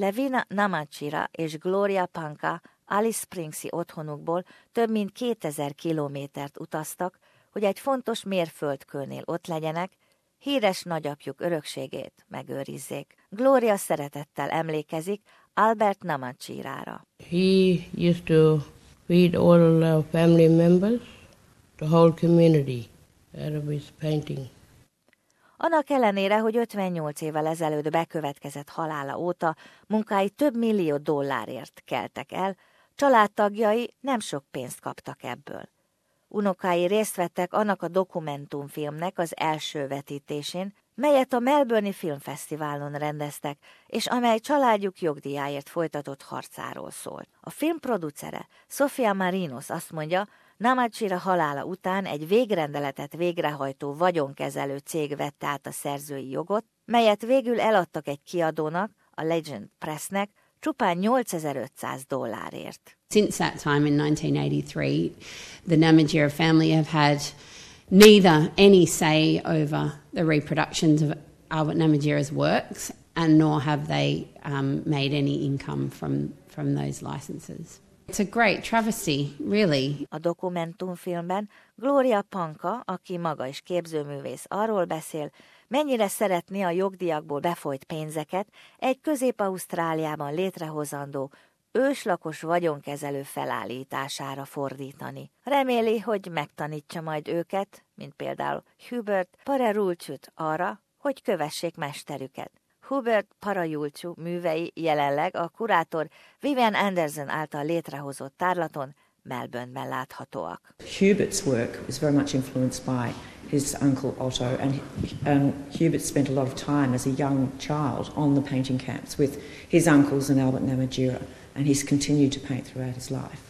Levina Namachira és Gloria Panka Alice Springsi otthonukból több mint 2000 kilométert utaztak, hogy egy fontos mérföldkőnél ott legyenek, híres nagyapjuk örökségét megőrizzék. Gloria szeretettel emlékezik Albert Namachirára. He used to feed all our family members, the whole community, out of his painting. Annak ellenére, hogy 58 évvel ezelőtt bekövetkezett halála óta munkái több millió dollárért keltek el, családtagjai nem sok pénzt kaptak ebből. Unokái részt vettek annak a dokumentumfilmnek az első vetítésén, melyet a Melbourne Filmfesztiválon rendeztek, és amely családjuk jogdíjáért folytatott harcáról szólt. A film producere, Sofia Marinos azt mondja, Namachira halála után egy végrendeletet végrehajtó vagyonkezelő cég vette át a szerzői jogot, melyet végül eladtak egy kiadónak, a Legend Pressnek, csupán 8500 dollárért. Since that time in 1983, the Namatjira family have had neither any say over the reproductions of Albert Namatjira's works and nor have they um, made any income from, from those licenses. It's a great travesty, really. A dokumentumfilmben Gloria Panka, aki maga is képzőművész, arról beszél, mennyire szeretné a jogdíjakból befolyt pénzeket egy Közép-Ausztráliában létrehozandó őslakos vagyonkezelő felállítására fordítani. Reméli, hogy megtanítsa majd őket, mint például Hubert Parerulcsut arra, hogy kövessék mesterüket. Hubert Parajulcsú művei jelenleg a kurátor Vivian Anderson által létrehozott tárlaton Melbourneben láthatóak. Hubert's work was very much influenced by his uncle Otto, and um, Hubert spent a lot of time as a young child on the painting camps with his uncles and Albert Namatjira, and he's continued to paint throughout his life.